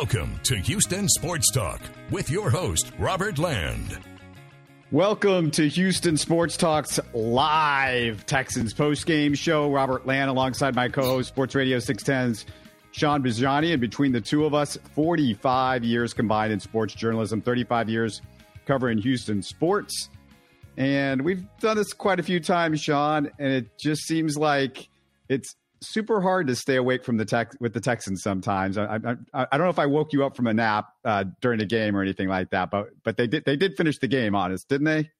Welcome to Houston Sports Talk with your host, Robert Land. Welcome to Houston Sports Talk's live Texans post-game show. Robert Land alongside my co-host, Sports Radio 610's Sean Bijani. And between the two of us, 45 years combined in sports journalism, 35 years covering Houston sports. And we've done this quite a few times, Sean, and it just seems like it's super hard to stay awake from the tech with the Texans sometimes. I, I, I don't know if I woke you up from a nap uh, during a game or anything like that, but but they did they did finish the game, honest, didn't they?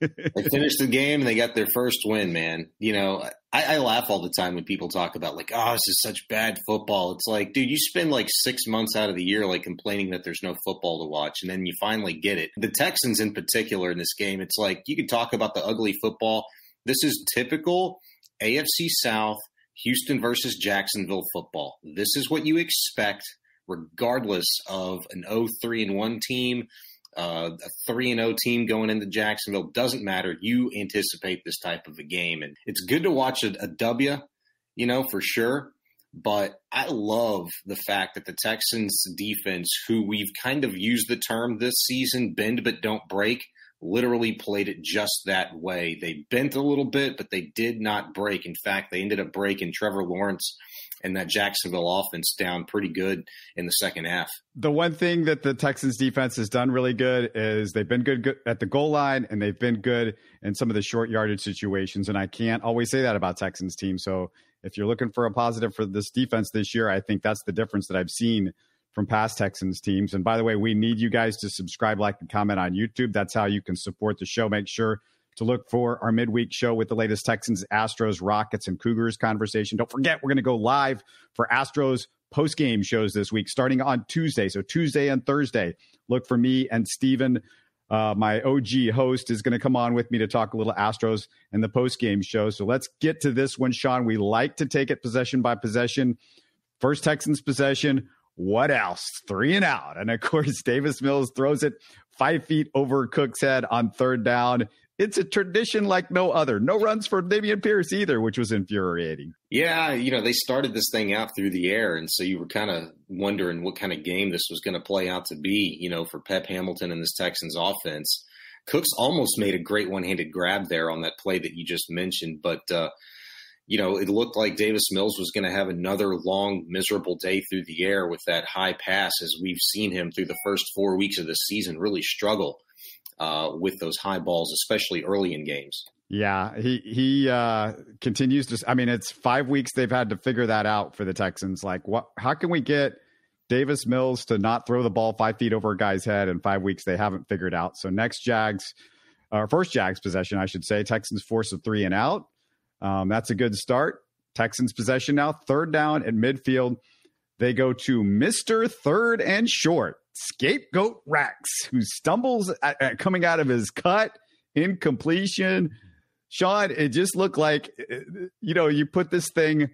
they finished the game and they got their first win, man. You know, I, I, laugh all the time when people talk about like, oh, this is such bad football. It's like, dude, you spend like six months out of the year like complaining that there's no football to watch, and then you finally get it. The Texans in particular in this game, it's like you could talk about the ugly football. This is typical AFC South Houston versus Jacksonville football. This is what you expect, regardless of an 0-3 and 1 team, uh, a 3 and 0 team going into Jacksonville. Doesn't matter. You anticipate this type of a game, and it's good to watch a, a W, you know, for sure. But I love the fact that the Texans defense, who we've kind of used the term this season, bend but don't break, literally played it just that way. They bent a little bit, but they did not break. In fact, they ended up breaking Trevor Lawrence and that Jacksonville offense down pretty good in the second half. The one thing that the Texans defense has done really good is they've been good at the goal line and they've been good in some of the short yardage situations. And I can't always say that about Texans teams. So if you're looking for a positive for this defense this year, I think that's the difference that I've seen from past Texans teams. And by the way, we need you guys to subscribe, like, and comment on YouTube. That's how you can support the show. Make sure to look for our midweek show with the latest Texans, Astros, Rockets, and Cougars conversation. Don't forget, we're going to go live for Astros post game shows this week, starting on Tuesday. So Tuesday and Thursday, look for me and Steven. Uh, my OG host is going to come on with me to talk a little Astros and the post game show. So let's get to this one, Sean. We like to take it possession by possession. First Texans possession what else? Three and out. And of course, Davis Mills throws it five feet over Cook's head on third down. It's a tradition like no other. No runs for Dameon Pierce either, which was infuriating. Yeah, you know, they started this thing out through the air. And so you were kind of wondering what kind of game this was going to play out to be, you know, for Pep Hamilton and this Texans offense. Cooks almost made a great one handed grab there on that play that you just mentioned. But, uh, you know, it looked like Davis Mills was going to have another long, miserable day through the air with that high pass, as we've seen him through the first four weeks of the season really struggle uh, with those high balls, especially early in games. Yeah, he he uh, continues to. I mean, it's five weeks they've had to figure that out for the Texans. Like, what? How can we get Davis Mills to not throw the ball five feet over a guy's head in five weeks? They haven't figured out. So next Jags, or first Jags possession, I should say, Texans force a three and out. Um, that's a good start. Texans possession now, third down at midfield. They go to Mr. Third and Short, Scapegoat Rex, who stumbles at, at coming out of his cut, incompletion. Sean, it just looked like, you know, you put this thing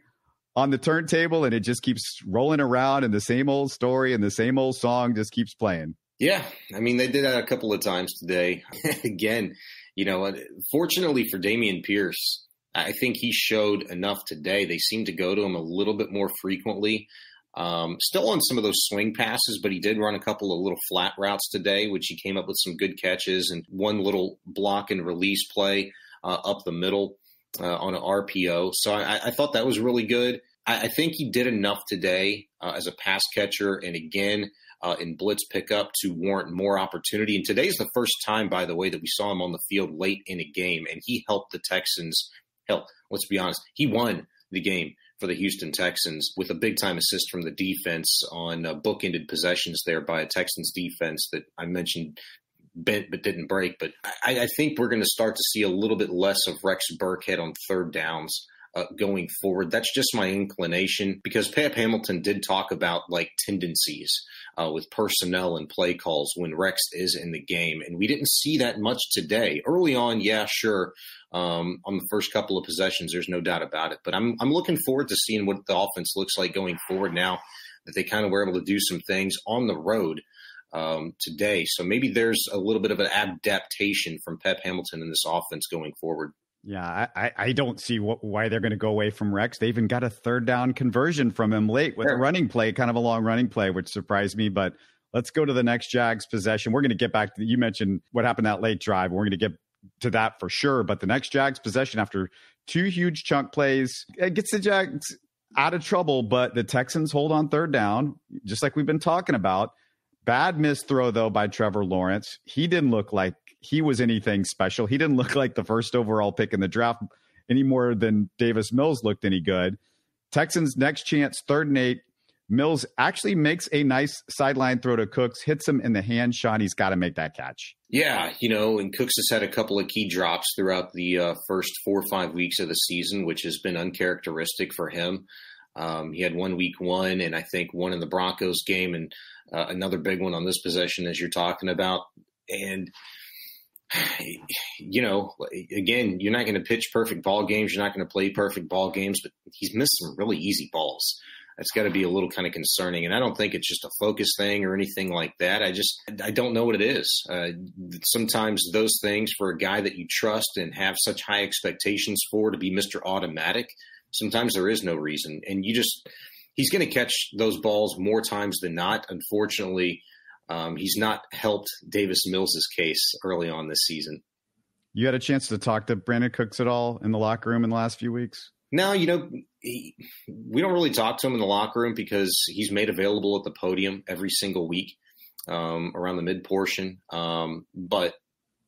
on the turntable and it just keeps rolling around and the same old story and the same old song just keeps playing. Yeah. I mean, they did that a couple of times today. Again, you know, fortunately for Dameon Pierce, I think he showed enough today. They seem to go to him a little bit more frequently. Um, still on some of those swing passes, but he did run a couple of little flat routes today, which he came up with some good catches and one little block and release play uh, up the middle uh, on an RPO. So I, I, thought that was really good. I, I think he did enough today uh, as a pass catcher and again uh, in blitz pickup to warrant more opportunity. And today's the first time, by the way, that we saw him on the field late in a game, and he helped the Texans Hell, let's be honest, he won the game for the Houston Texans with a big time assist from the defense on uh, bookended possessions there by a Texans defense that I mentioned bent but didn't break. But I, I think we're going to start to see a little bit less of Rex Burkhead on third downs. Uh, going forward. That's just my inclination because Pep Hamilton did talk about like tendencies uh, with personnel and play calls when Rex is in the game, and we didn't see that much today. Early on, yeah, sure, um, on the first couple of possessions. There's no doubt about it. But I'm I'm looking forward to seeing what the offense looks like going forward now that they kind of were able to do some things on the road um, today. So maybe there's a little bit of an adaptation from Pep Hamilton in this offense going forward. Yeah, I, I don't see what, why they're going to go away from Rex. They even got a third down conversion from him late with sure. a running play, kind of a long running play, which surprised me. But let's go to the next Jags possession. We're going to get back to you mentioned what happened that late drive. We're going to get to that for sure. But the next Jags possession after two huge chunk plays, it gets the Jags out of trouble. But the Texans hold on third down, just like we've been talking about. Bad miss throw though by Trevor Lawrence. He didn't look like he was anything special. He didn't look like the first overall pick in the draft any more than Davis Mills looked any good. Texans next chance, third and eight. Mills actually makes a nice sideline throw to Cooks, hits him in the hand. Sean, he's got to make that catch. Yeah, you know, and Cooks has had a couple of key drops throughout the uh, first four or five weeks of the season, which has been uncharacteristic for him. Um, he had one week one, and I think one in the Broncos game, and uh, another big one on this possession, as you're talking about. And you know, again, you're not going to pitch perfect ball games. You're not going to play perfect ball games, but he's missed some really easy balls. That's got to be a little kind of concerning. And I don't think it's just a focus thing or anything like that. I just, I don't know what it is. Uh, sometimes those things for a guy that you trust and have such high expectations for to be Mr. Automatic, sometimes there is no reason. And you just, he's going to catch those balls more times than not. Unfortunately, um, he's not helped Davis Mills' case early on this season. You had a chance to talk to Brandin Cooks at all in the locker room in the last few weeks? No, you know, he, we don't really talk to him in the locker room because he's made available at the podium every single week um, around the mid portion. Um, but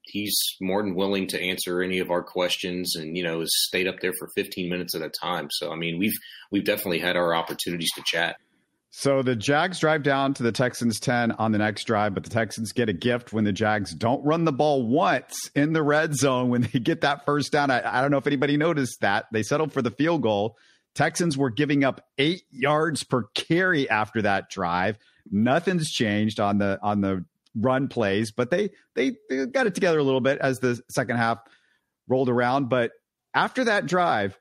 he's more than willing to answer any of our questions and you know has stayed up there for 15 minutes at a time so i mean we've we've definitely had our opportunities to chat so the Jags drive down to the Texans 10 on the next drive, but the Texans get a gift when the Jags don't run the ball once in the red zone when they get that first down. I, I don't know if anybody noticed that. They settled for the field goal. Texans were giving up eight yards per carry after that drive. Nothing's changed on the on the run plays, but they they, they got it together a little bit as the second half rolled around. But after that drive,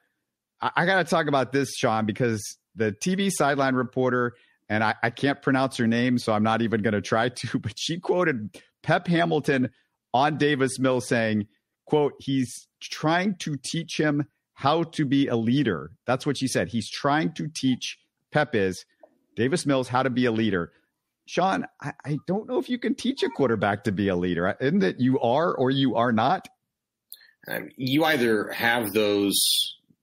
I, I got to talk about this, Sean, because the TV sideline reporter, and I, I can't pronounce her name, so I'm not even going to try to, but she quoted Pep Hamilton on Davis Mills saying, quote, he's trying to teach him how to be a leader. That's what she said. He's trying to teach Pep is Davis Mills how to be a leader. Sean, I, I don't know if you can teach a quarterback to be a leader. Isn't it you are or you are not? Um, you either have those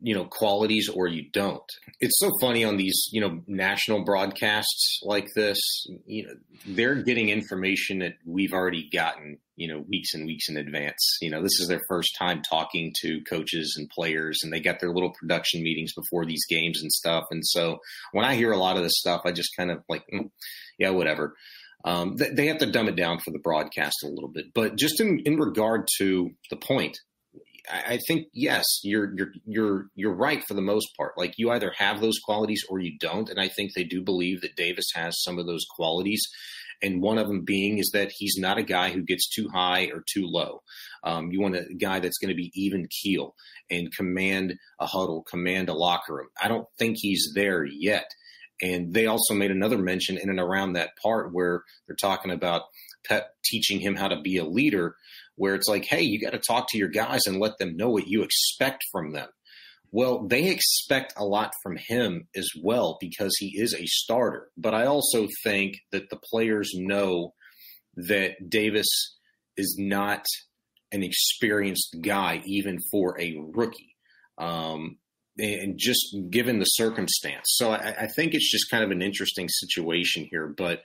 you know qualities or you don't. It's so funny on these you know national broadcasts like this you know they're getting information that we've already gotten you know weeks and weeks in advance. You know this is their first time talking to coaches and players and they got their little production meetings before these games and stuff. And so when i hear a lot of this stuff i just kind of like mm, yeah whatever. Um, they have to dumb it down for the broadcast a little bit. But just in, in regard to the point I think yes, you're you're you're you're right for the most part. Like you either have those qualities or you don't, and I think they do believe that Davis has some of those qualities. And one of them being is that he's not a guy who gets too high or too low. Um, you want a guy that's going to be even keel and command a huddle, command a locker room. I don't think he's there yet. And they also made another mention in and around that part where they're talking about Pep teaching him how to be a leader where it's like, hey, you got to talk to your guys and let them know what you expect from them. Well, they expect a lot from him as well because he is a starter. But I also think that the players know that Davis is not an experienced guy, even for a rookie. Um, and just given the circumstance. So I, I, think it's just kind of an interesting situation here. But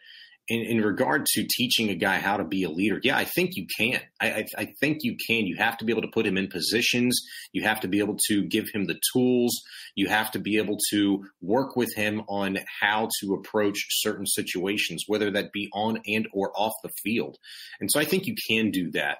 in, in regard to teaching a guy how to be a leader, yeah, I think you can. I, I, I, think you can. You have to be able to put him in positions. You have to be able to give him the tools. You have to be able to work with him on how to approach certain situations, whether that be on and or off the field. And so I think you can do that.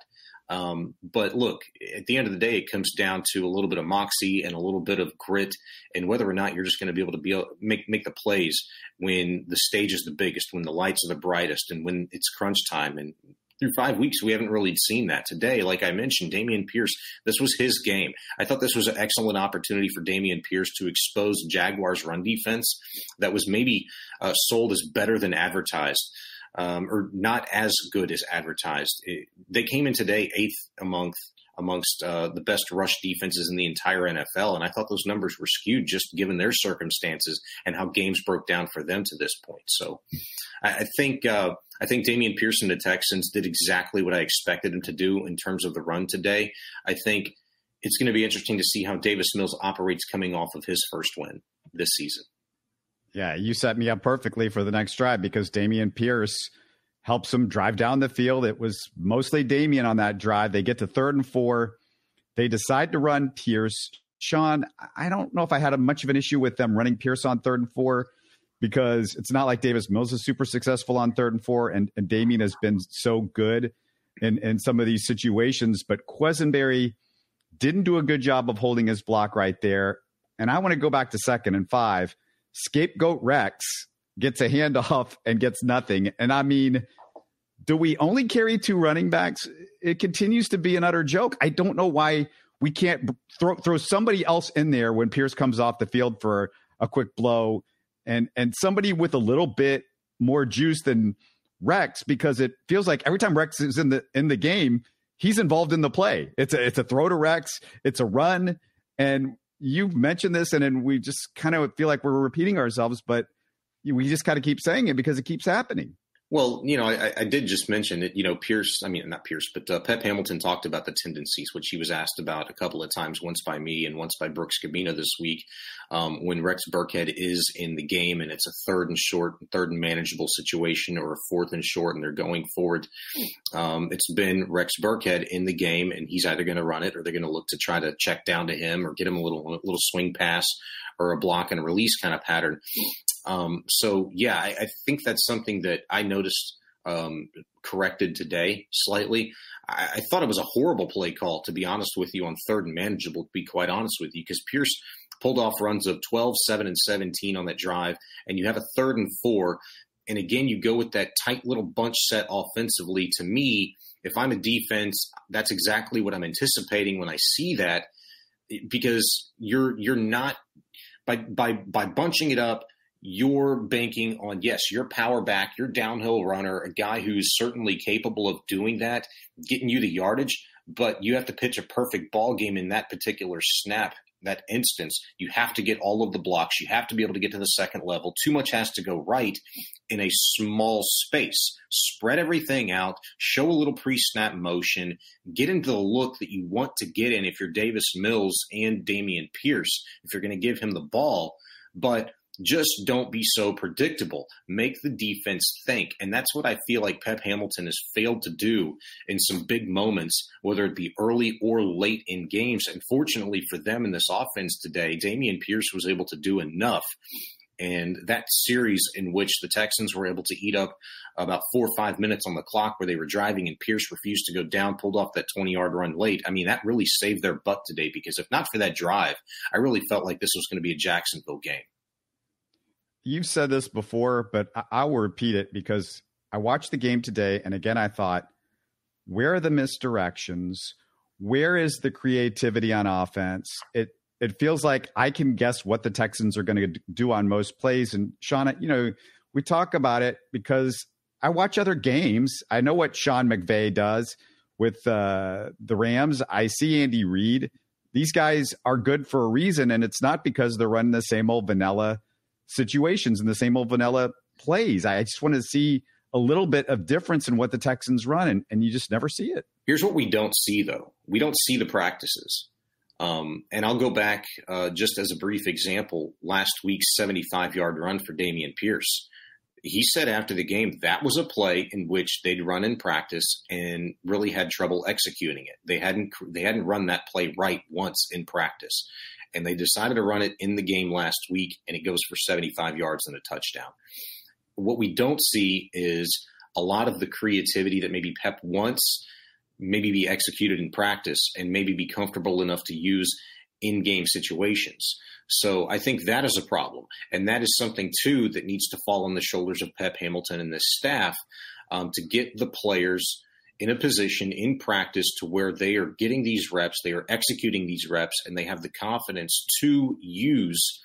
Um, but look, at the end of the day, it comes down to a little bit of moxie and a little bit of grit, and whether or not you're just going to be able to be able, make make the plays when the stage is the biggest, when the lights are the brightest, and when it's crunch time. And through five weeks, we haven't really seen that. Today, like I mentioned, Dameon Pierce, this was his game. I thought this was an excellent opportunity for Dameon Pierce to expose Jaguars' run defense that was maybe uh, sold as better than advertised um, or not as good as advertised. It, they came in today eighth among amongst uh, the best rush defenses in the entire NFL. And I thought those numbers were skewed just given their circumstances and how games broke down for them to this point. So I, I think uh, I think Pierce and the Texans did exactly what I expected him to do in terms of the run today. I think it's going to be interesting to see how Davis Mills operates coming off of his first win this season. Yeah, you set me up perfectly for the next drive because Dameon Pierce helps them drive down the field. It was mostly Dameon on that drive. They get to third and four. They decide to run Pierce. Sean, I don't know if I had a much of an issue with them running Pierce on third and four because it's not like Davis Mills is super successful on third and four, and, and Dameon has been so good in, in some of these situations. But Quessenberry didn't do a good job of holding his block right there. And I want to go back to second and five. Scapegoat Rex gets a handoff and gets nothing. And I mean, do we only carry two running backs? It continues to be an utter joke. I don't know why we can't throw throw somebody else in there when Pierce comes off the field for a quick blow and and somebody with a little bit more juice than Rex because it feels like every time Rex is in the in the game, he's involved in the play. It's a it's a throw to Rex, it's a run, and you've mentioned this, and then we just kind of feel like we're repeating ourselves, but we just kind of keep saying it because it keeps happening. Well, you know, I, I, did just mention that, You know, Pierce, I mean, not Pierce, but uh, Pep Hamilton talked about the tendencies, which he was asked about a couple of times, once by me and once by Brooks Kubena this week. Um, when Rex Burkhead is in the game and it's a third and short, third and manageable situation, or a fourth and short, and they're going forward, um, it's been Rex Burkhead in the game, and he's either going to run it or they're going to look to try to check down to him or get him a little, a little swing pass or a block and release kind of pattern. Um, so yeah, I, I, think that's something that I noticed um, corrected today slightly. I, I, thought it was a horrible play call, to be honest with you, on third and manageable, to be quite honest with you, because Pierce pulled off runs of 12, 7, and 17 on that drive, and you have a third and four. And again, you go with that tight little bunch set offensively. To me, if I'm a defense, that's exactly what I'm anticipating when I see that, because you're you're not by by by bunching it up you're banking on yes, your power back, your downhill runner, a guy who's certainly capable of doing that, getting you the yardage, but you have to pitch a perfect ball game in that particular snap, that instance. You have to get all of the blocks. You have to be able to get to the second level. Too much has to go right in a small space. Spread everything out, show a little pre-snap motion, get into the look that you want to get in if you're Davis Mills and Dameon Pierce, if you're going to give him the ball. But just don't be so predictable. Make the defense think. And that's what I feel like Pep Hamilton has failed to do in some big moments, whether it be early or late in games. And fortunately for them in this offense today, Dameon Pierce was able to do enough. And that series in which the Texans were able to eat up about four or five minutes on the clock where they were driving and Pierce refused to go down, pulled off that 20 yard run late. I mean, that really saved their butt today because if not for that drive, I really felt like this was going to be a Jacksonville game you've said this before, but I, will repeat it because I watched the game today, and again, I thought, where are the misdirections? Where is the creativity on offense? It it feels like I can guess what the Texans are going to do on most plays. And Sean, you know, we talk about it because I watch other games. I know what Sean McVay does with uh, the Rams. I see Andy Reid. These guys are good for a reason, and it's not because they're running the same old vanilla situations and the same old vanilla plays. I just want to see a little bit of difference in what the Texans run, and, and you just never see it. Here's what we don't see, though we don't see the practices. Um, and I'll go back uh, just as a brief example last week's 75 yard run for Dameon Pierce. He said after the game that was a play in which they'd run in practice and really had trouble executing it. They hadn't they hadn't run that play right once in practice and they decided to run it in the game last week, and it goes for 75 yards and a touchdown. What we don't see is a lot of the creativity that maybe Pep wants, maybe be executed in practice, and maybe be comfortable enough to use in game situations. So I think that is a problem. And that is something, too, that needs to fall on the shoulders of Pep Hamilton and this staff um, to get the players in a position in practice to where they are getting these reps, they are executing these reps, and they have the confidence to use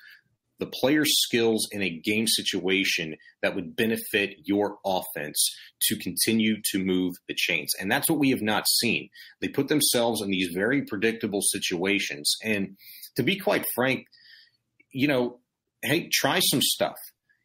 the player's skills in a game situation that would benefit your offense to continue to move the chains. And that's what we have not seen. They put themselves in these very predictable situations. And to be quite frank, you know, hey, try some stuff.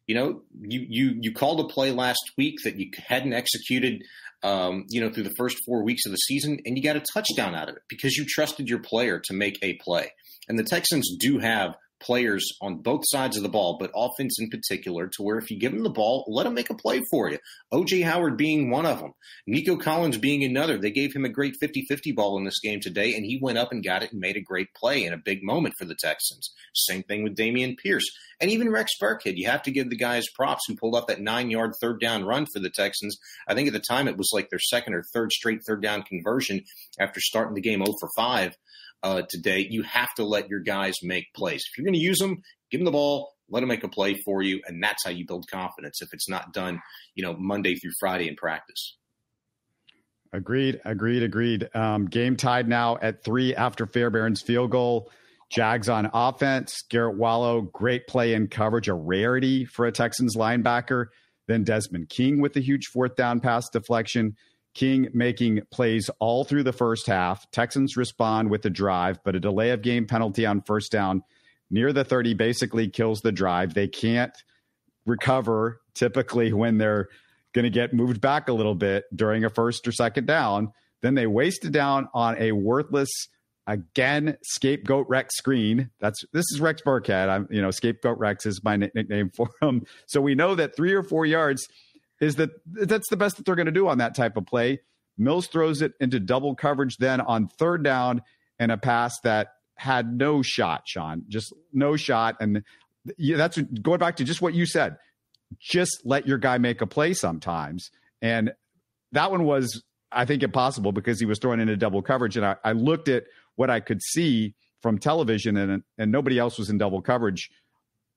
You know, you you you called a play last week that you hadn't executed um, you know, through the first four weeks of the season, and you got a touchdown out of it because you trusted your player to make a play. And the Texans do have players on both sides of the ball, but offense in particular, to where if you give them the ball, let them make a play for you. OJ Howard being one of them, Nico Collins being another. They gave him a great 50 50 ball in this game today, and he went up and got it and made a great play in a big moment for the Texans. Same thing with Dameon Pierce. And even Rex Burkhead, you have to give the guys props who pulled up that nine yard third down run for the Texans. I think at the time it was like their second or third straight third down conversion after starting the game 0 for 5 uh, today, you have to let your guys make plays. If you're going to use them, give them the ball, let them make a play for you, and that's how you build confidence. If it's not done, you know, Monday through Friday in practice. Agreed, agreed, agreed. Um, game tied now at three after Fairbairn's field goal. Jags on offense. Garrett Wallow, great play in coverage, a rarity for a Texans linebacker. Then Desmond King with the huge fourth down pass deflection. King making plays all through the first half. Texans respond with a drive, but a delay of game penalty on first down near the 30 basically kills the drive. They can't recover typically when they're going to get moved back a little bit during a first or second down. Then they waste it down on a worthless again scapegoat Rex screen. That's this is Rex Burkhead. I'm you know scapegoat Rex is my nickname for him. So we know that three or four yards is that that's the best that they're going to do on that type of play. Mills throws it into double coverage then on third down and a pass that had no shot, Sean, just no shot. And yeah, that's going back to just what you said. Just let your guy make a play sometimes. And that one was, I think, impossible because he was thrown into double coverage. And I, I looked at what I could see from television, and and nobody else was in double coverage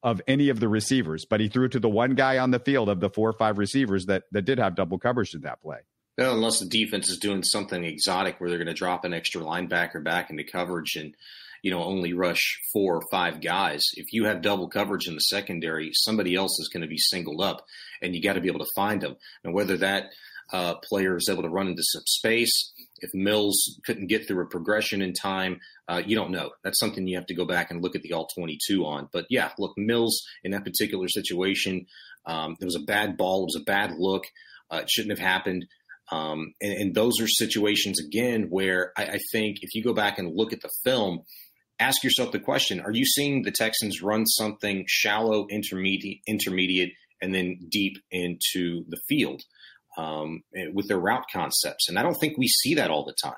of any of the receivers, but he threw to the one guy on the field of the four or five receivers that that did have double coverage in that play. Well, unless the defense is doing something exotic where they're going to drop an extra linebacker back into coverage and you know only rush four or five guys. If you have double coverage in the secondary, somebody else is going to be singled up, and you got to be able to find them. And whether that uh, player is able to run into some space if Mills couldn't get through a progression in time, uh, you don't know. That's something you have to go back and look at the all 22 on. But yeah, look, Mills in that particular situation, um, it was a bad ball. It was a bad look. Uh, it shouldn't have happened. Um, and, and, those are situations, again, where I, I think if you go back and look at the film, ask yourself the question Are you seeing the Texans run something shallow, intermediate, intermediate and then deep into the field? Um, with their route concepts. And I don't think we see that all the time.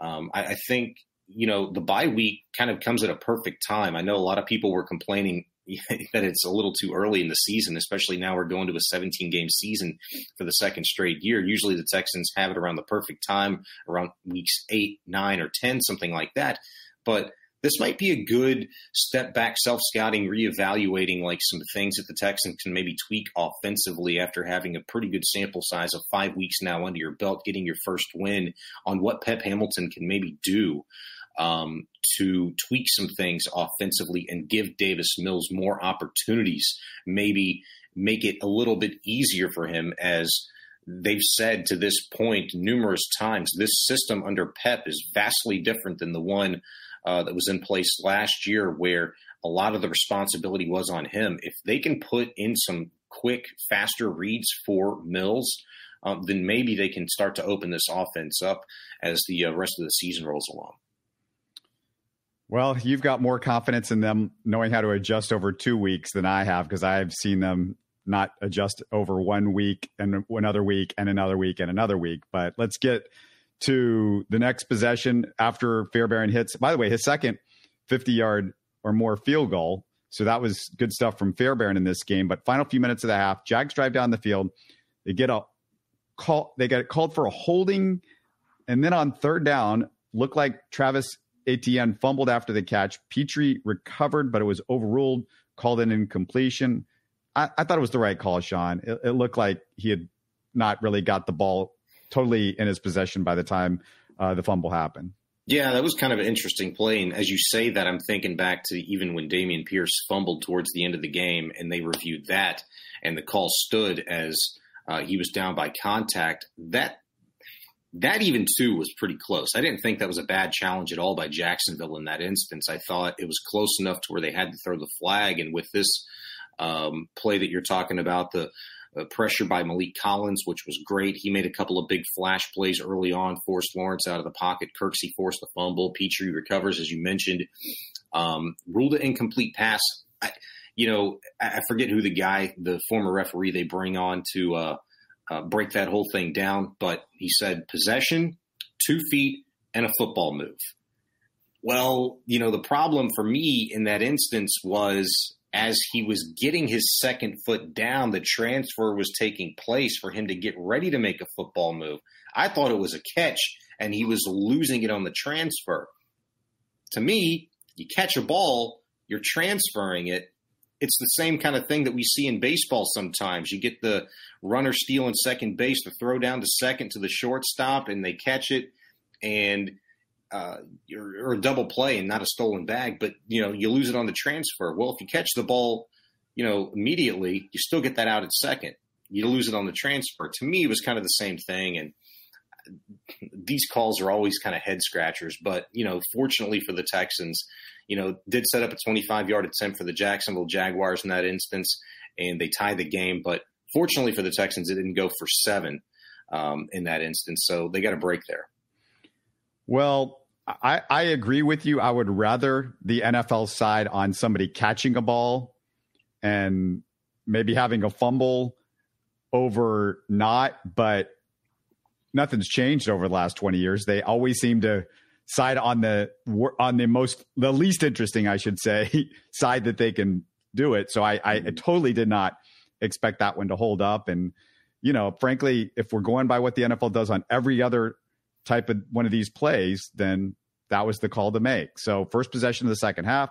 Um, I, I, think, you know, the bye week kind of comes at a perfect time. I know a lot of people were complaining that it's a little too early in the season, especially now we're going to a 17 game season for the second straight year. Usually the Texans have it around the perfect time, around weeks eight, nine, or 10, something like that. But this might be a good step back self scouting, reevaluating like some things that the Texans can maybe tweak offensively after having a pretty good sample size of five weeks now under your belt, getting your first win on what Pep Hamilton can maybe do um, to tweak some things offensively and give Davis Mills more opportunities, maybe make it a little bit easier for him as they've said to this point numerous times this system under Pep is vastly different than the one uh, that was in place last year, where a lot of the responsibility was on him. If they can put in some quick, faster reads for Mills, um, then maybe they can start to open this offense up as the uh, rest of the season rolls along. Well, you've got more confidence in them knowing how to adjust over two weeks than I have because I've seen them not adjust over one week and another week and another week and another week. But let's get to the next possession after Fairbairn hits. By the way, his second 50 yard or more field goal. So that was good stuff from Fairbairn in this game. But final few minutes of the half, Jags drive down the field. They get a call. They get called for a holding, and then on third down, looked like Travis Etienne fumbled after the catch. Pitre recovered, but it was overruled. Called an incompletion. I, I thought it was the right call, Sean. It, it looked like he had not really got the ball totally in his possession by the time uh, the fumble happened. Yeah, that was kind of an interesting play. And as you say that, I'm thinking back to even when Dameon Pierce fumbled towards the end of the game and they reviewed that and the call stood as uh, he was down by contact. That that even too was pretty close. I didn't think that was a bad challenge at all by Jacksonville in that instance. I thought it was close enough to where they had to throw the flag. And with this um, play that you're talking about, the uh, pressure by Maliek Collins, which was great. He made a couple of big flash plays early on, forced Lawrence out of the pocket. Kirksey forced the fumble. Pitre recovers, as you mentioned. Um, ruled an incomplete pass. I, you know, I forget who the guy, the former referee they bring on to uh, uh, break that whole thing down, but he said possession, two feet, and a football move. Well, you know, the problem for me in that instance was as he was getting his second foot down, the transfer was taking place for him to get ready to make a football move. I thought it was a catch, and he was losing it on the transfer. To me, you catch a ball, you're transferring it. It's the same kind of thing that we see in baseball sometimes. You get the runner stealing second base, the throw down to second to the shortstop, and they catch it. And uh, or, or, a double play and not a stolen bag, but you know you lose it on the transfer. Well, if you catch the ball, you know immediately, you still get that out at second. You lose it on the transfer. To me, it was kind of the same thing, and these calls are always kind of head scratchers. But you know, fortunately for the Texans, you know, did set up a 25 yard attempt for the Jacksonville Jaguars in that instance, and they tied the game. But fortunately for the Texans, it didn't go for seven um, in that instance, so they got a break there. Well, I, I agree with you. I would rather the NFL side on somebody catching a ball and maybe having a fumble over not, but nothing's changed over the last 20 years. They always seem to side on the on the most the least interesting, I should say, side that they can do it. So I, I mm-hmm. totally did not expect that one to hold up. And you know, frankly, if we're going by what the NFL does on every other type of one of these plays, then that was the call to make. So first possession of the second half,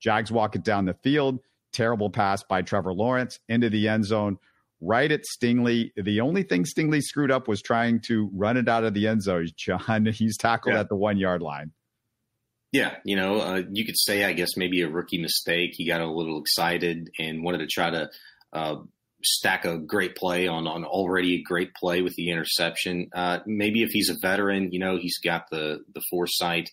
Jags walk it down the field. Terrible pass by Trevor Lawrence into the end zone, right at Stingley. The only thing Stingley screwed up was trying to run it out of the end zone. John, he's tackled yeah. at the one yard line. Yeah, you know, uh, you could say, I guess, maybe a rookie mistake. He got a little excited and wanted to try to uh, stack a great play on on already a great play with the interception. Uh, maybe if he's a veteran, you know, he's got the the foresight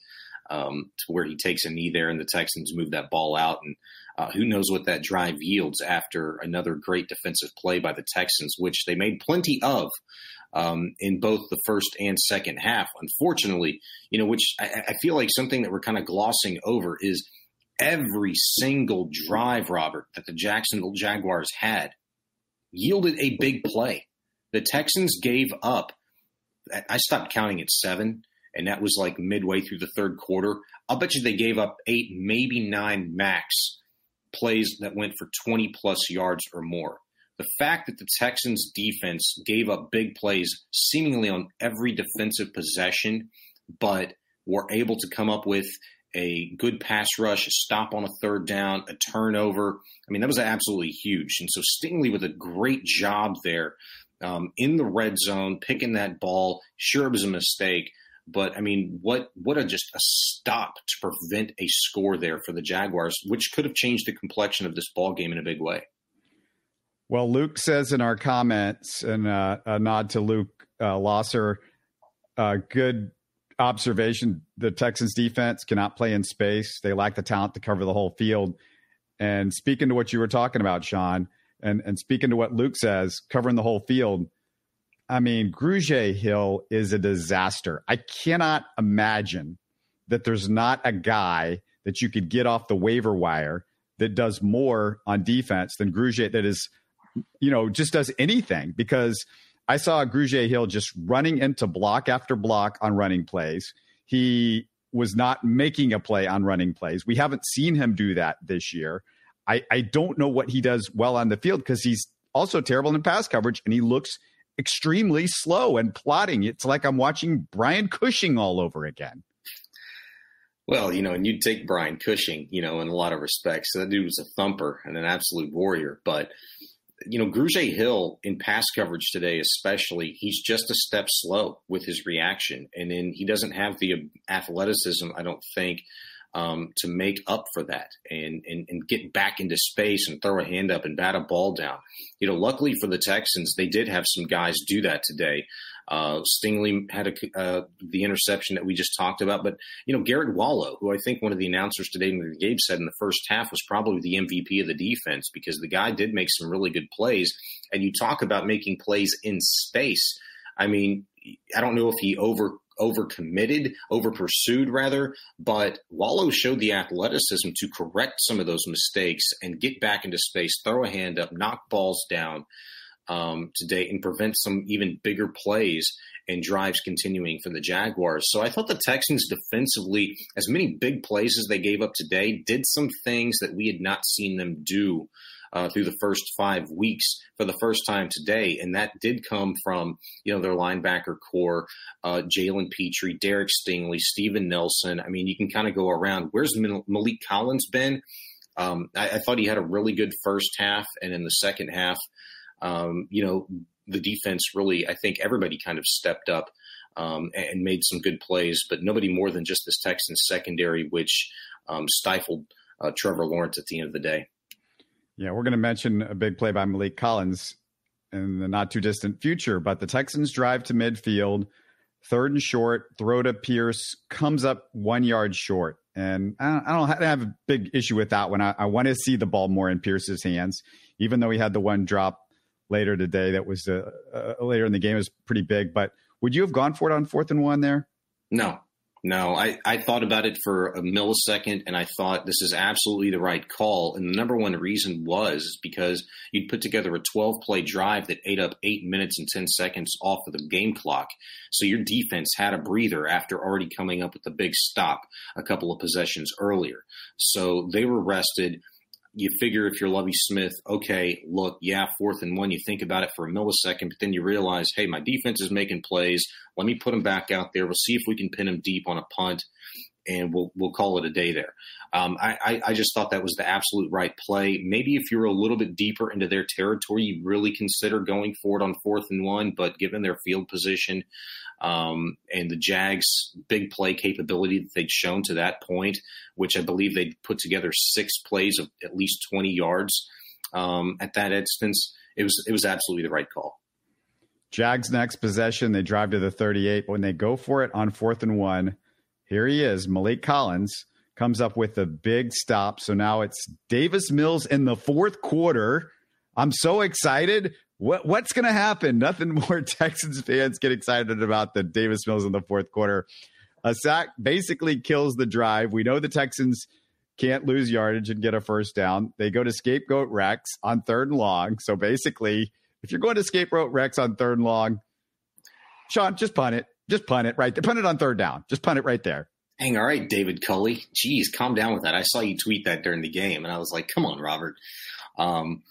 um, to where he takes a knee there, and the Texans move that ball out, and uh, who knows what that drive yields after another great defensive play by the Texans, which they made plenty of. Um, in both the first and second half, unfortunately, you know, which I, I feel like something that we're kind of glossing over is every single drive, Robert, that the Jacksonville Jaguars had yielded a big play. The Texans gave up. I stopped counting at seven, and that was like midway through the third quarter. I'll bet you they gave up eight, maybe nine max plays that went for 20 plus yards or more. The fact that the Texans defense gave up big plays seemingly on every defensive possession, but were able to come up with a good pass rush, a stop on a third down, a turnover. I mean, that was absolutely huge. And so Stingley with a great job there um, in the red zone, picking that ball. Sure, it was a mistake, but I mean, what what a just a stop to prevent a score there for the Jaguars, which could have changed the complexion of this ball game in a big way. Well, Luke says in our comments, and uh, a nod to Luke uh, Losser, uh, good observation the Texans defense cannot play in space. They lack the talent to cover the whole field. And speaking to what you were talking about, Sean, and, and speaking to what Luke says, covering the whole field, I mean, Grugier Hill is a disaster. I cannot imagine that there's not a guy that you could get off the waiver wire that does more on defense than Grugier that is, you know, just does anything because – I saw Grugier Hill just running into block after block on running plays. He was not making a play on running plays. We haven't seen him do that this year. I, I don't know what he does well on the field because he's also terrible in pass coverage and he looks extremely slow and plotting. It's like I'm watching Brian Cushing all over again. Well, you know, and you'd take Brian Cushing, you know, in a lot of respects. That dude was a thumper and an absolute warrior. But you know, Grugier Hill in pass coverage today, especially, he's just a step slow with his reaction. And then he doesn't have the athleticism, I don't think, um, to make up for that and, and, and get back into space and throw a hand up and bat a ball down. You know, luckily for the Texans, they did have some guys do that today. Uh, Stingley had a, uh, the interception that we just talked about, but you know Garrett Wallow, who I think one of the announcers today in the game said in the first half was probably the MVP of the defense because the guy did make some really good plays. And you talk about making plays in space. I mean, I don't know if he over over committed, over pursued rather, but Wallow showed the athleticism to correct some of those mistakes and get back into space, throw a hand up, knock balls down um, today, and prevent some even bigger plays and drives continuing for the Jaguars. So I thought the Texans defensively, as many big plays as they gave up today, did some things that we had not seen them do uh, through the first five weeks for the first time today, and that did come from you know their linebacker corps, uh, Jalen Pitre, Derek Stingley, Steven Nelson. I mean, you can kind of go around. Where's Maliek Collins been? Um, I, I, thought he had a really good first half, and in the second half, um, you know, the defense really, I think everybody kind of stepped up um, and made some good plays, but nobody more than just this Texans secondary, which um, stifled uh, Trevor Lawrence at the end of the day. Yeah, we're going to mention a big play by Maliek Collins in the not too distant future, but the Texans drive to midfield, third and short, throw to Pierce, comes up one yard short. And I don't, have a big issue with that one. I, I, want to see the ball more in Pierce's hands, even though he had the one drop later today that was uh, uh, later in the game was pretty big. But would you have gone for it on fourth and one there? No, no, I, I thought about it for a millisecond and I thought this is absolutely the right call. And the number one reason was because you'd put together a 12 play drive that ate up eight minutes and 10 seconds off of the game clock. So your defense had a breather after already coming up with a big stop a couple of possessions earlier. So they were rested you figure if you're Lovie Smith, okay, look, yeah, fourth and one, you think about it for a millisecond, but then you realize, hey, my defense is making plays. Let me put them back out there. We'll see if we can pin them deep on a punt, and we'll we'll call it a day there. Um, I, I just thought that was the absolute right play. Maybe if you're a little bit deeper into their territory, you really consider going for it on fourth and one. But given their field position um, and the Jags' big play capability that they'd shown to that point, which I believe they'd put together six plays of at least 20 yards um, at that instance, it was it was absolutely the right call. Jags next possession, they drive to the 38. But when they go for it on fourth and one, here he is, Maliek Collins comes up with a big stop. So now it's Davis Mills in the fourth quarter. I'm so excited. What what's going to happen? Nothing more Texans fans get excited about than Davis Mills in the fourth quarter. A sack basically kills the drive. We know the Texans can't lose yardage and get a first down. They go to scapegoat Rex on third and long. So basically, if you're going to scapegoat Rex on third and long, Sean, just punt it. Just punt it right there. Punt it on third down. Just punt it right there. Hang, all right, David Culley. Jeez, calm down with that. I saw you tweet that during the game, and I was like, come on, Robert. Um,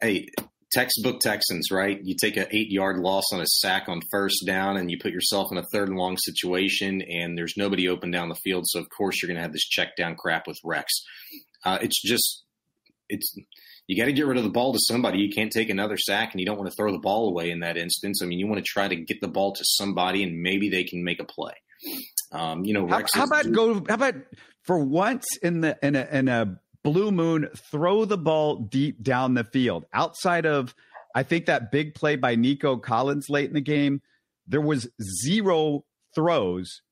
hey, textbook Texans, right? You take an eight yard loss on a sack on first down, and you put yourself in a third and long situation, and there's nobody open down the field. So of course you're going to have this check down crap with Rex. Uh, it's just it's you got to get rid of the ball to somebody. You can't take another sack, and you don't want to throw the ball away in that instance. I mean, you want to try to get the ball to somebody, and maybe they can make a play. Um, you know, how, how about go? How about for once in the in a in a blue moon, throw the ball deep down the field outside of. I think that big play by Nico Collins late in the game, there was zero throws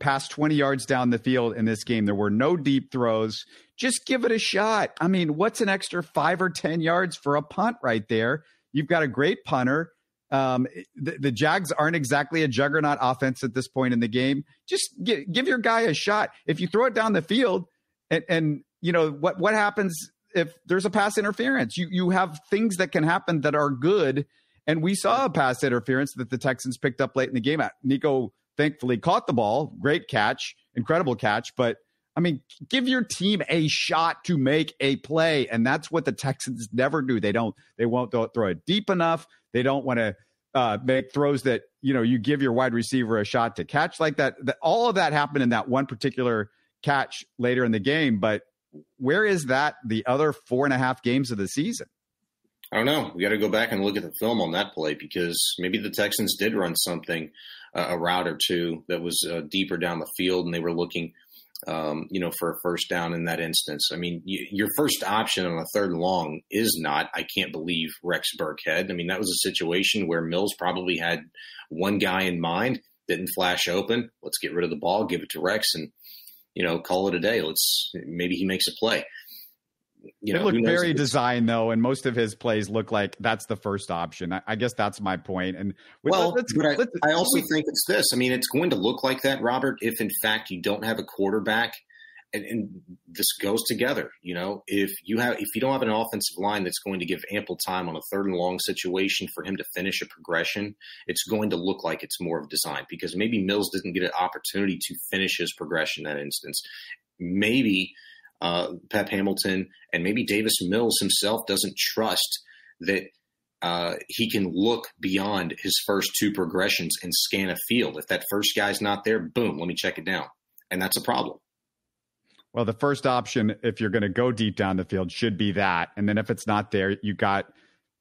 past 20 yards down the field in this game. There were no deep throws. Just give it a shot. I mean, what's an extra five or 10 yards for a punt right there? You've got a great punter. Um, the, the, Jags aren't exactly a juggernaut offense at this point in the game. Just give, give your guy a shot. If you throw it down the field, and, and you know what what happens if there's a pass interference? You you have things that can happen that are good, and we saw a pass interference that the Texans picked up late in the game. At Nico thankfully caught the ball, great catch, incredible catch, but. I mean, give your team a shot to make a play, and that's what the Texans never do. They don't. They won't throw it deep enough. They don't want to uh, make throws that you know you give your wide receiver a shot to catch like that. that. All of that happened in that one particular catch later in the game. But where is that the other four and a half games of the season? I don't know. We got to go back and look at the film on that play because maybe the Texans did run something, a route or two that was uh, deeper down the field, and they were looking, um, you know, for a first down in that instance. I mean, y- your first option on a third and long is not. I can't believe Rex Burkhead. I mean, that was a situation where Mills probably had one guy in mind, didn't flash open. Let's get rid of the ball, give it to Rex, and you know, call it a day. Let's maybe he makes a play you know, it looked very designed though, and most of his plays look like that's the first option. I, I guess that's my point. And well, let's, but I, let's, I also think it's this. I mean, it's going to look like that, Robert, if in fact you don't have a quarterback, and, and this goes together. You know, if you have if you don't have an offensive line that's going to give ample time on a third and long situation for him to finish a progression, it's going to look like it's more of design because maybe Mills didn't get an opportunity to finish his progression in that instance. Maybe uh, Pep Hamilton and maybe Davis Mills himself doesn't trust that uh, he can look beyond his first two progressions and scan a field. If that first guy's not there, boom, let me check it down. And that's a problem. Well, the first option, if you're going to go deep down the field, should be that. And then if it's not there, you got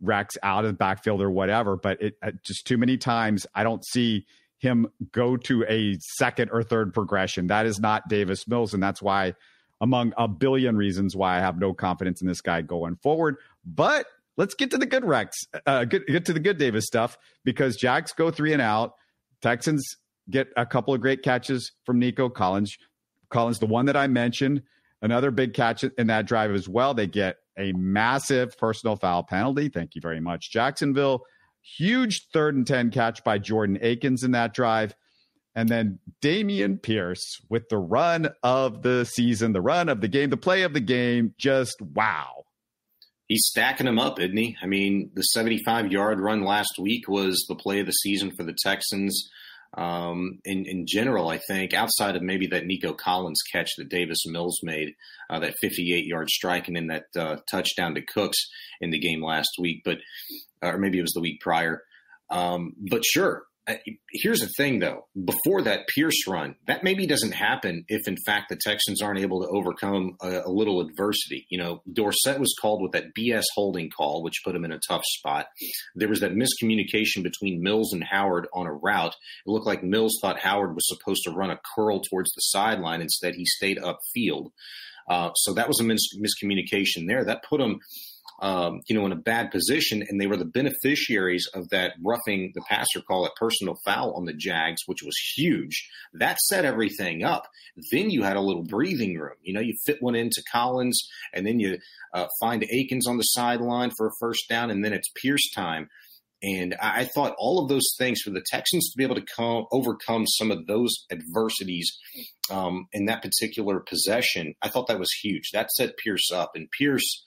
Rex out of the backfield or whatever. But it uh, just too many times, I don't see him go to a second or third progression. That is not Davis Mills. And that's why among a billion reasons why I have no confidence in this guy going forward. But let's get to the good Rex, uh, get, get to the good Davis stuff because Jags go three and out. Texans get a couple of great catches from Nico Collins. Collins, the one that I mentioned, another big catch in that drive as well. They get a massive personal foul penalty. Thank you very much, Jacksonville. Huge third and 10 catch by Jordan Akins in that drive. And then Dameon Pierce with the run of the season, the run of the game, the play of the game. Just wow. He's stacking them up, isn't he? I mean, the 75 yard run last week was the play of the season for the Texans. Um, in, in general, I think, outside of maybe that Nico Collins catch that Davis Mills made, uh, that 58 yard strike, and then that uh, touchdown to Cooks in the game last week, but or maybe it was the week prior. Um, but sure, here's the thing though. Before that pierce run that maybe doesn't happen if in fact the texans aren't able to overcome a, a, little adversity. You know dorsett was called with that bs holding call which put him in a tough spot. There was that miscommunication between mills and howard on a route. It looked like mills thought howard was supposed to run a curl towards the sideline. Instead he stayed upfield. Uh, so that was a mis- miscommunication there. That put him um, you know, in a bad position, and they were the beneficiaries of that roughing the passer call, at personal foul on the Jags, which was huge. That set everything up. Then you had a little breathing room. You know, you fit one into Collins, and then you uh, find Akins on the sideline for a first down, and then it's Pierce time. And I thought all of those things for the Texans to be able to come, overcome some of those adversities um, in that particular possession, I thought that was huge. That set Pierce up. And Pierce,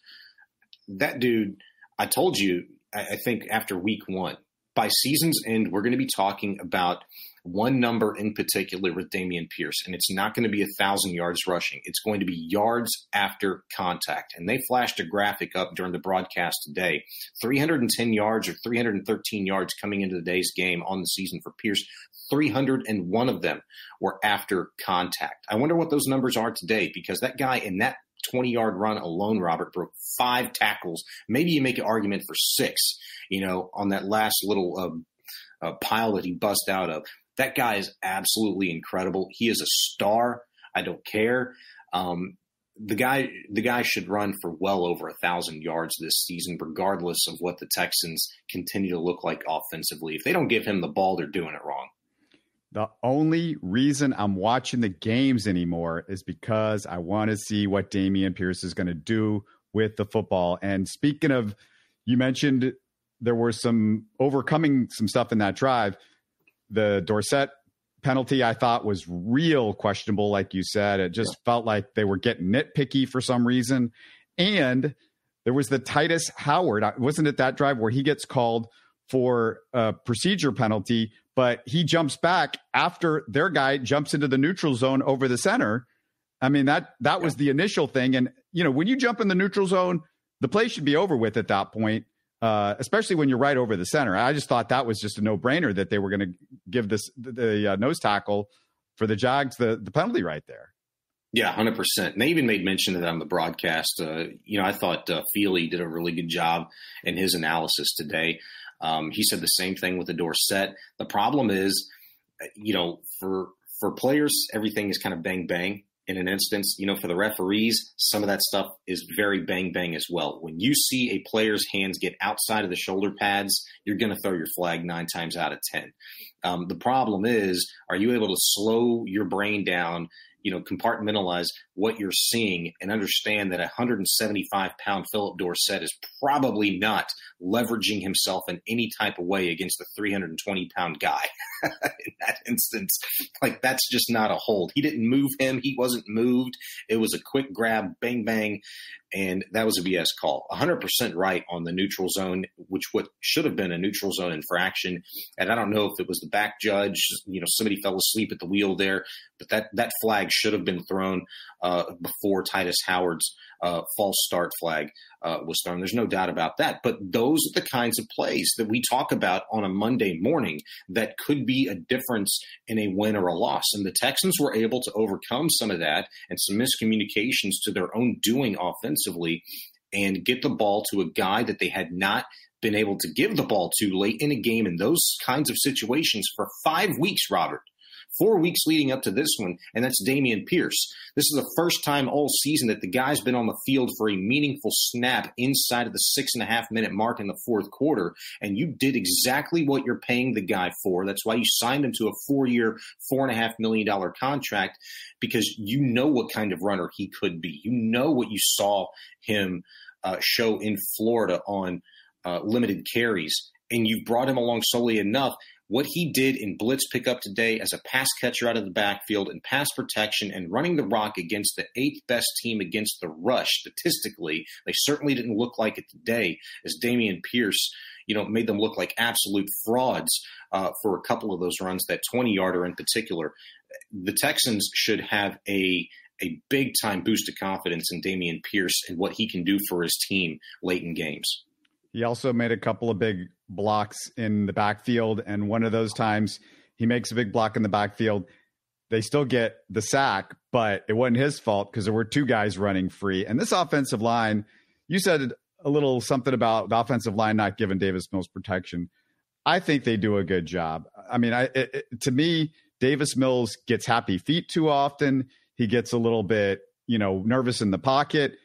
that dude, I told you, I, I think after week one, by season's end, we're going to be talking about one number in particular with Dameon Pierce, and it's not going to be a thousand yards rushing. It's going to be yards after contact. And they flashed a graphic up during the broadcast today 310 yards or 313 yards coming into today's game on the season for Pierce. 301 of them were after contact. I wonder what those numbers are today because that guy in that 20 yard run alone, Robert broke five tackles. Maybe you make an argument for six, you know, on that last little uh, uh, pile that he bust out of. That guy is absolutely incredible. He is a star. I don't care. Um, the guy, the guy should run for well over a thousand yards this season, regardless of what the Texans continue to look like offensively. If they don't give him the ball, they're doing it wrong. The only reason I'm watching the games anymore is because I want to see what Dameon Pierce is going to do with the football. And speaking of, you mentioned there were some overcoming some stuff in that drive. The Dorsett penalty I thought was real questionable, like you said. It just yeah. felt like they were getting nitpicky for some reason. And there was the Tytus Howard, wasn't it that drive where he gets called for a procedure penalty, but he jumps back after their guy jumps into the neutral zone over the center. I mean that that yeah. was the initial thing, and you know when you jump in the neutral zone, the play should be over with at that point. Uh, especially when you're right over the center. I just thought that was just a no brainer that they were going to give this the, the uh, nose tackle for the Jags the the penalty right there. Yeah, hundred percent. And they even made mention of that on the broadcast. Uh, you know, I thought uh, Feely did a really good job in his analysis today. Um, he said the same thing with the Dorsett. The problem is, you know, for for players, everything is kind of bang bang in an instance. You know, for the referees, some of that stuff is very bang bang as well. When you see a player's hands get outside of the shoulder pads, you're going to throw your flag nine times out of ten. Um, the problem is, are you able to slow your brain down you know, compartmentalize what you're seeing and understand that a 175 pound Phillip Dorsett is probably not leveraging himself in any type of way against a 320 pound guy. in that instance, like that's just not a hold. He didn't move him. He wasn't moved. It was a quick grab, bang, bang. And that was a BS call. 100% right on the neutral zone, which what should have been a neutral zone infraction. And I don't know if it was the back judge, you know, somebody fell asleep at the wheel there, but that, that flag should have been thrown uh, before Tytus Howard's uh, false start flag uh, was thrown. There's no doubt about that. But those are the kinds of plays that we talk about on a Monday morning that could be a difference in a win or a loss. And the Texans were able to overcome some of that and some miscommunications to their own doing offensively and get the ball to a guy that they had not been able to give the ball to late in a game in those kinds of situations for five weeks, Robert four weeks leading up to this one, and that's Dameon Pierce. This is the first time all season that the guy's been on the field for a meaningful snap inside of the six and a half minute mark in the fourth quarter, and you did exactly what you're paying the guy for. That's why you signed him to a four year, four and a half million dollar contract because you know what kind of runner he could be. You know what you saw him uh, show in Florida on uh, limited carries and you've brought him along solely enough what he did in blitz pickup today as a pass catcher out of the backfield and pass protection and running the rock against the eighth best team against the rush statistically, they certainly didn't look like it today as Dameon Pierce, you know, made them look like absolute frauds uh, for a couple of those runs, that 20 yarder in particular. The Texans should have a a big time boost of confidence in Dameon Pierce and what he can do for his team late in games. He also made a couple of big blocks in the backfield. And one of those times he makes a big block in the backfield. They still get the sack, but it wasn't his fault because there were two guys running free. And this offensive line, you said a little something about the offensive line not giving Davis Mills protection. I think they do a good job. I mean, I, it, it, to me, Davis Mills gets happy feet too often. He gets a little bit, you know, nervous in the pocket.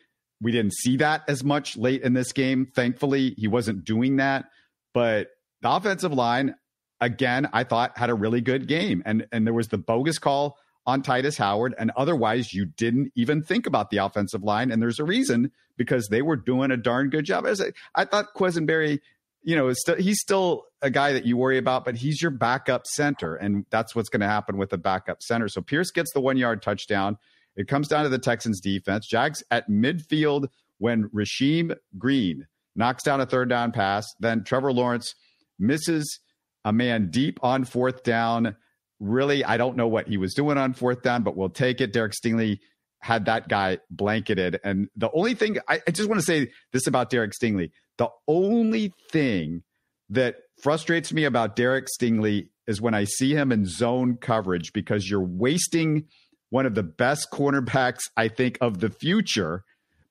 We didn't see that as much late in this game. Thankfully, he wasn't doing that. But the offensive line, again, I thought had a really good game. And and there was the bogus call on Tytus Howard, and otherwise you didn't even think about the offensive line. And there's a reason because they were doing a darn good job. I, I thought Quessenberry, you know, he's still a guy that you worry about, but he's your backup center, and that's what's going to happen with the backup center. So Pierce gets the one yard touchdown. It comes down to the Texans defense. Jags at midfield when Rasheem Green knocks down a third down pass. Then Trevor Lawrence misses a man deep on fourth down. Really, I don't know what he was doing on fourth down, but we'll take it. Derek Stingley had that guy blanketed. And the only thing I, I just want to say this about Derek Stingley the only thing that frustrates me about Derek Stingley is when I see him in zone coverage because you're wasting one of the best cornerbacks, I think, of the future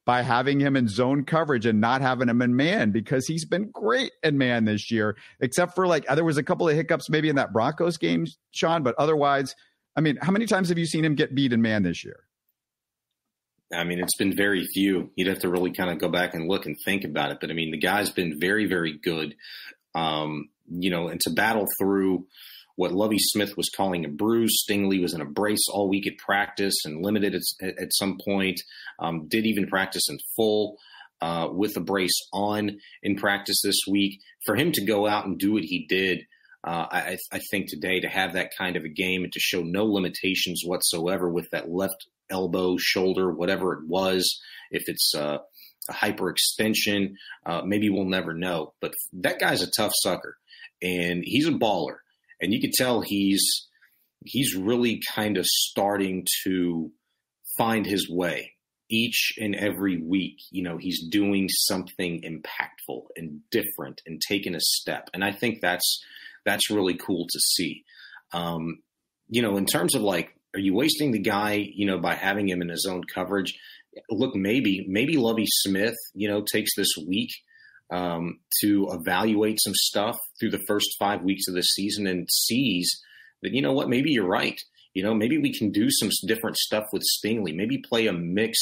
by having him in zone coverage and not having him in man because he's been great in man this year, except for like there was a couple of hiccups maybe in that Broncos game, Sean, but otherwise, I mean, how many times have you seen him get beat in man this year? I mean, it's been very few. You'd have to really kind of go back and look and think about it. But I mean, the guy's been very, very good. Um, you know, and to battle through what Lovie Smith was calling a bruise. Stingley was in a brace all week at practice and limited at, at some point. Um, did even practice in full uh, with a brace on in practice this week. For him to go out and do what he did, uh, I, I, think today to have that kind of a game and to show no limitations whatsoever with that left elbow, shoulder, whatever it was, if it's uh, a hyperextension, uh, maybe we'll never know. But that guy's a tough sucker, and he's a baller and you could tell he's he's really kind of starting to find his way each and every week. You know he's doing something impactful and different and taking a step. And i think that's that's really cool to see. Um, you know in terms of like are you wasting the guy, you know, by having him in his own coverage? Look, maybe, maybe Lovie Smith, you know, takes this week um, to evaluate some stuff through the first five weeks of the season and sees that, you know what, maybe you're right. You know, maybe we can do some different stuff with Stingley. Maybe play a mix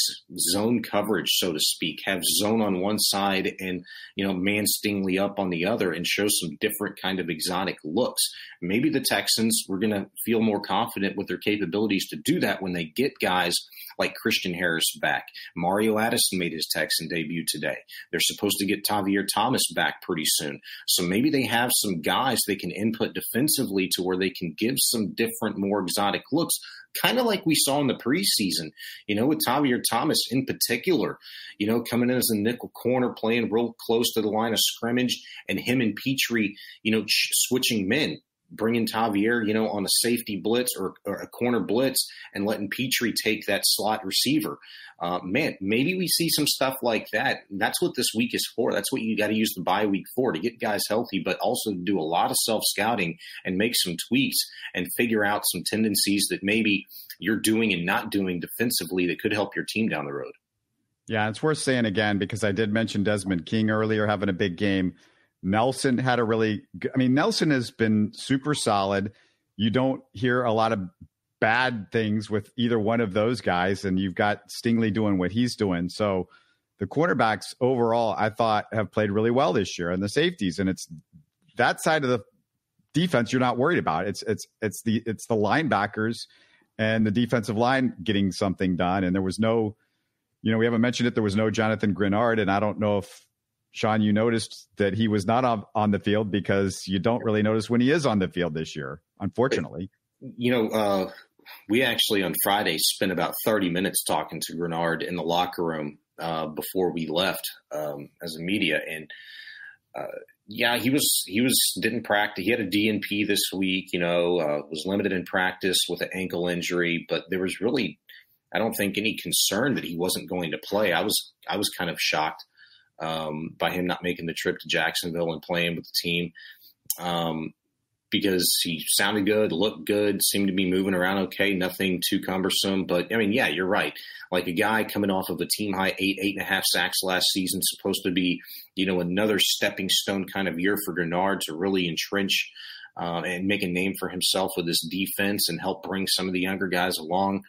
zone coverage, so to speak. Have zone on one side and you know man Stingley up on the other, and show some different kind of exotic looks. Maybe the Texans were going to feel more confident with their capabilities to do that when they get guys like Christian Harris back. Mario Addison made his Texan debut today. They're supposed to get Tavierre Thomas back pretty soon. So maybe they have some guys they can input defensively to where they can give some different, more exotic looks kind of like we saw in the preseason, you know, with Tavierre Thomas in particular, you know, coming in as a nickel corner, playing real close to the line of scrimmage, and him and Pitre, you know, ch- switching men bringing Tavierre, you know, on a safety blitz or, or, a corner blitz and letting Pitre take that slot receiver. Uh, man, maybe we see some stuff like that. That's what this week is for. That's what you got to use the bye week for to get guys healthy, but also do a lot of self scouting and make some tweaks and figure out some tendencies that maybe you're doing and not doing defensively that could help your team down the road. Yeah, it's worth saying again because I did mention Desmond King earlier having a big game. Nelson had a really, I mean, Nelson has been super solid. You don't hear a lot of bad things with either one of those guys, and you've got Stingley doing what he's doing. So the quarterbacks overall, I thought, have played really well this year, and the safeties, and it's that side of the defense you're not worried about. It's it's it's the it's the linebackers and the defensive line getting something done. And there was no, you know, we haven't mentioned it. There was no Jonathan Greenard, and I don't know if Sean, you noticed that he was not on, on the field because you don't really notice when he is on the field this year, unfortunately. You know, uh, we actually on Friday spent about 30 minutes talking to Greenard in the locker room uh, before we left um, as a media. And uh, yeah, he was, he was, didn't practice. He had a DNP this week, you know, uh, was limited in practice with an ankle injury, but there was really, I don't think any concern that he wasn't going to play. I was, I was kind of shocked um, by him not making the trip to Jacksonville and playing with the team um, because he sounded good, looked good, seemed to be moving around okay, nothing too cumbersome. But I mean, yeah, you're right. Like a guy coming off of a team high eight, eight and a half sacks last season, supposed to be, you know, another stepping stone kind of year for Greenard to really entrench. Uh, and make a name for himself with this defense and help bring some of the younger guys along.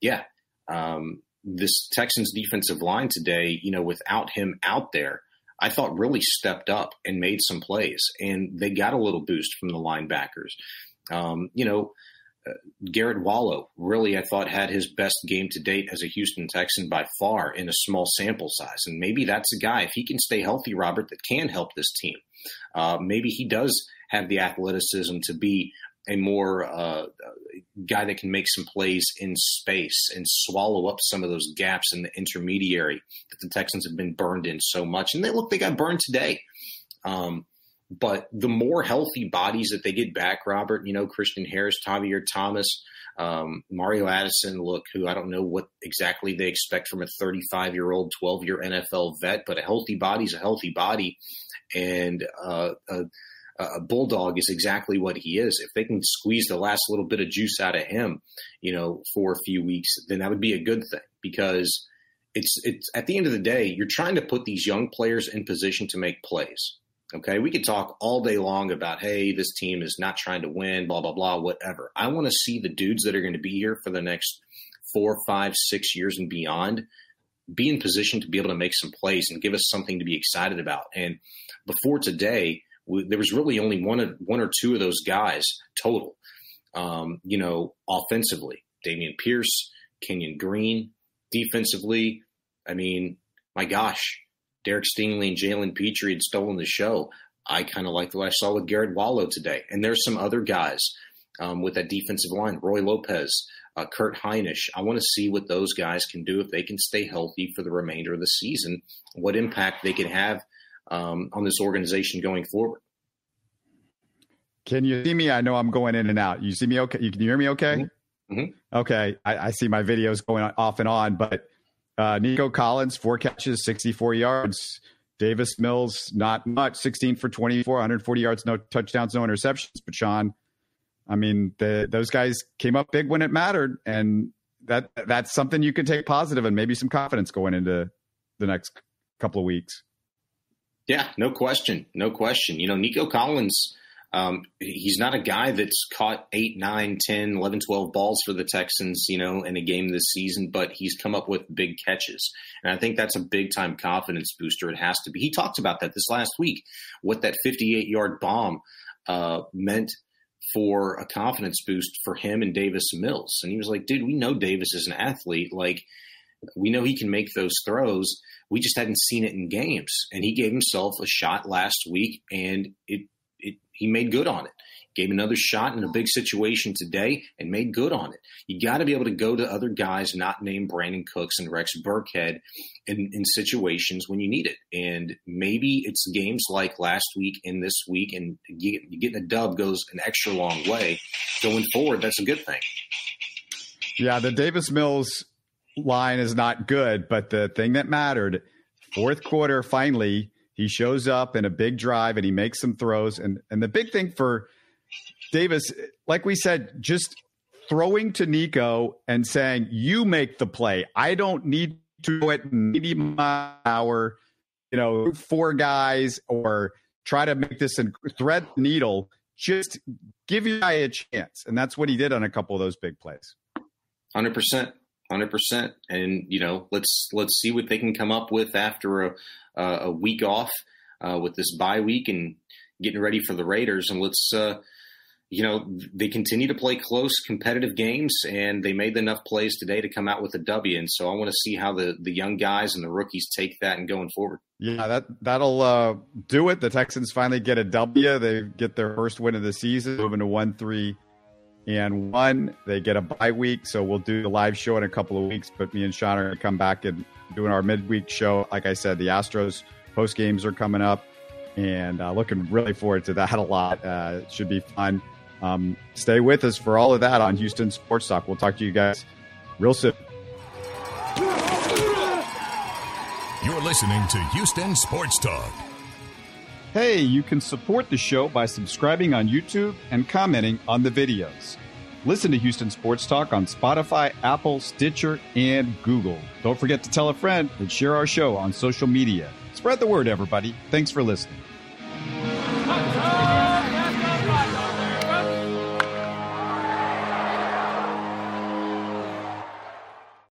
Yeah, um, this Texans defensive line today, you know, without him out there, I thought really stepped up and made some plays, and they got a little boost from the linebackers. Um, you know, uh, Garrett Wallow really, I thought, had his best game to date as a Houston Texan by far in a small sample size, and maybe that's a guy if he can stay healthy, Robert, that can help this team. Uh, maybe he does have the athleticism to be a more uh, guy that can make some plays in space and swallow up some of those gaps in the intermediary that the Texans have been burned in so much. And they look, they got burned today. Um, but the more healthy bodies that they get back, Robert, you know, Christian Harris, Tavierre Thomas, um, Mario Addison, look, who I don't know what exactly they expect from a 35 year old, 12 year NFL vet, but a healthy body is a healthy body. And uh, uh, a bulldog is exactly what he is. If they can squeeze the last little bit of juice out of him, you know, for a few weeks, then that would be a good thing because it's it's at the end of the day, you're trying to put these young players in position to make plays. Okay, we could talk all day long about hey, this team is not trying to win, blah blah blah, whatever. I want to see the dudes that are going to be here for the next four, five, six years and beyond be in position to be able to make some plays and give us something to be excited about. And before today, there was really only one one or two of those guys total. Um, you know, offensively, Dameon Pierce, Kenyon Green, defensively. I mean, my gosh, Derek Stingley and Jalen Pitre had stolen the show. I kind of like what I saw with Garrett Wallow today, and there's some other guys um, with that defensive line, Roy Lopez, uh, Kurt Hinish. I want to see what those guys can do if they can stay healthy for the remainder of the season. What impact they can have um, on this organization going forward. Can you see me? I know I'm going in and out. You see me okay? You can hear me okay? Mm-hmm. mm-hmm. Okay. I, I, see my videos going off and on, but uh, Nico Collins, four catches, 64 yards. Davis Mills, not much, 16 for 24, 140 yards, no touchdowns, no interceptions. But Sean, I mean, the, those guys came up big when it mattered, and that that's something you can take positive and maybe some confidence going into the next couple of weeks. Yeah, no question. No question. You know, Nico Collins, um, he's not a guy that's caught 8, 9, 10, 11, 12 balls for the Texans, you know, in a game this season, but he's come up with big catches. And I think that's a big time confidence booster. It has to be. He talked about that this last week, what that 58 yard bomb uh, meant for a confidence boost for him and Davis Mills. And he was like, dude, we know Davis is an athlete. Like, we know he can make those throws. We just hadn't seen it in games. And he gave himself a shot last week and it, it he made good on it. Gave another shot in a big situation today and made good on it. You got to be able to go to other guys not named Brandin Cooks and Rex Burkhead in, in situations when you need it. And maybe it's games like last week and this week, and getting a dub goes an extra long way. Going forward, that's a good thing. Yeah, the Davis Mills line is not good, but the thing that mattered, fourth quarter, finally, he shows up in a big drive and he makes some throws. And and the big thing for Davis, like we said, just throwing to Nico and saying, "You make the play. I don't need to do it maybe my hour, you know, four guys or try to make this and thread the needle. Just give your guy a chance." And that's what he did on a couple of those big plays. Hundred percent hundred percent. And you know, let's let's see what they can come up with after a a week off uh, with this bye week and getting ready for the Raiders. And let's uh, you know they continue to play close, competitive games, and they made enough plays today to come out with a W. And so I want to see how the the young guys and the rookies take that and going forward. Yeah, that that'll uh, do it. The Texans finally get a W. They get their first win of the season, moving to one three and one. They get a bye week, so we'll do the live show in a couple of weeks. But me and Sean are going to come back and doing our midweek show. Like I said, the Astros post games are coming up, and uh, looking really forward to that a lot. Uh, it should be fun. Um, stay with us for all of that on Houston Sports Talk. We'll talk to you guys real soon. You're listening to Houston Sports Talk. Hey, you can support the show by subscribing on YouTube and commenting on the videos. Listen to Houston Sports Talk on Spotify, Apple, Stitcher, and Google. Don't forget to tell a friend and share our show on social media. Spread the word, everybody. Thanks for listening.